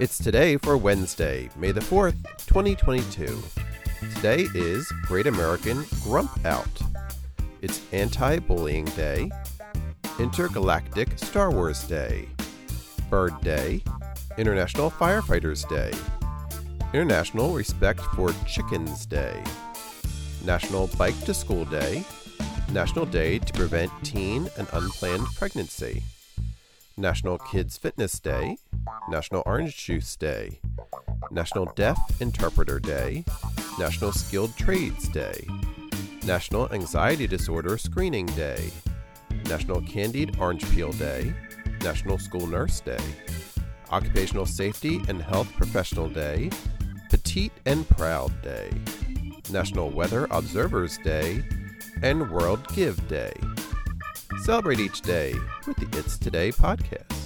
It's today for Wednesday, May the 4th, 2022. Today is Great American Grump Out. It's Anti Bullying Day, Intergalactic Star Wars Day, Bird Day, International Firefighters Day, International Respect for Chickens Day, National Bike to School Day, National Day to Prevent Teen and Unplanned Pregnancy, National Kids Fitness Day, National Orange Juice Day, National Deaf Interpreter Day, National Skilled Trades Day, National Anxiety Disorder Screening Day, National Candied Orange Peel Day, National School Nurse Day, Occupational Safety and Health Professional Day, Petite and Proud Day, National Weather Observers Day, and World Give Day. Celebrate each day with the It's Today podcast.